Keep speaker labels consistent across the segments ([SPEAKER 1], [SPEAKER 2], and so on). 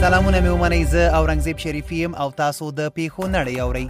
[SPEAKER 1] سلامونه مې ومنئ زه اورنګزیب شریفی یم او تاسو د پیښو نړۍ اورئ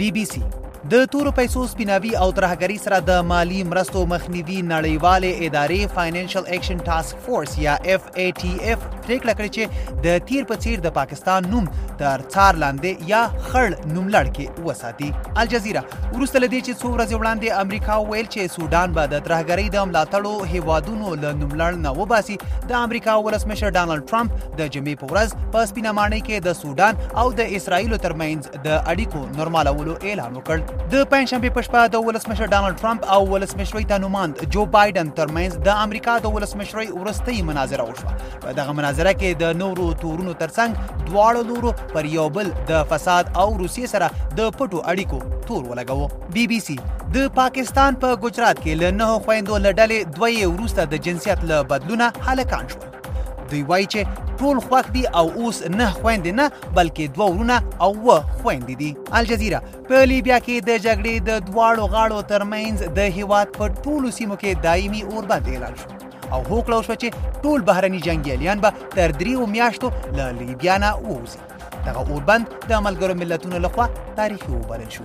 [SPEAKER 1] بی بی سی د تورو پیسو سپیناوي او ترهګرۍ سره د مالی مرستو مخنیوي نړیوالې ادارې فاینانشل اکشن ټاسک فورس یا اف ای ټي اف پریکړه کړې چې د تیر په څیر د پاکستان نوم تر څار لاندې یا خړ نوملړ کې وساتي الجزیره وروسته لدی چې څو ورځې وړاندې امریکا ویل چې سودان به د ترهګرۍ د ملاتړو هیوادونو له نوملړ نه وباسي د امریکا ولسمشر ډانلډ ټرمپ د جمعې په ورځ په سپینه ماڼۍ کې د سودان او د اسرایل ترمنځ د اړیکو نورمالولو اعلان وکړ د پنځشنبه په شپه د ولسمشر ډانلډ ترامپ او ولسمشرۍ ته نوماند جو بایدن ترمنځ د امریکا د ولسمشرۍ ورستۍ مناظره وشوه په دغه مناظره کې د نورو تورونو ترڅنګ دواړو لورو پر یو بل د فساد او روسیې سره د پټو اړیکو تور ولګاوه بي بي سي د پاکستان په پا ګجرات کې له نهو خويندو له ډلې دوی وروسته د جنسیت له بدلونه هلکان شول دوی وایي چې ټول خوښ دي او اوس نه خويندې نه بلکې دوه ورونه او و خويندې دي الجزیره په لیبیا کې د جګړې د دواړو غاړو ترمنځ د هیواد په ټولو سیمو کې دایمي اوربند اعلان شو او هوکړه وشوه چې ټول بهرني جنګیالیان به تر دریو میاشتو له لیبیا نه ووځي دغه اوربند د ملګرو ملتونو لخوا تاریخي وبلل شو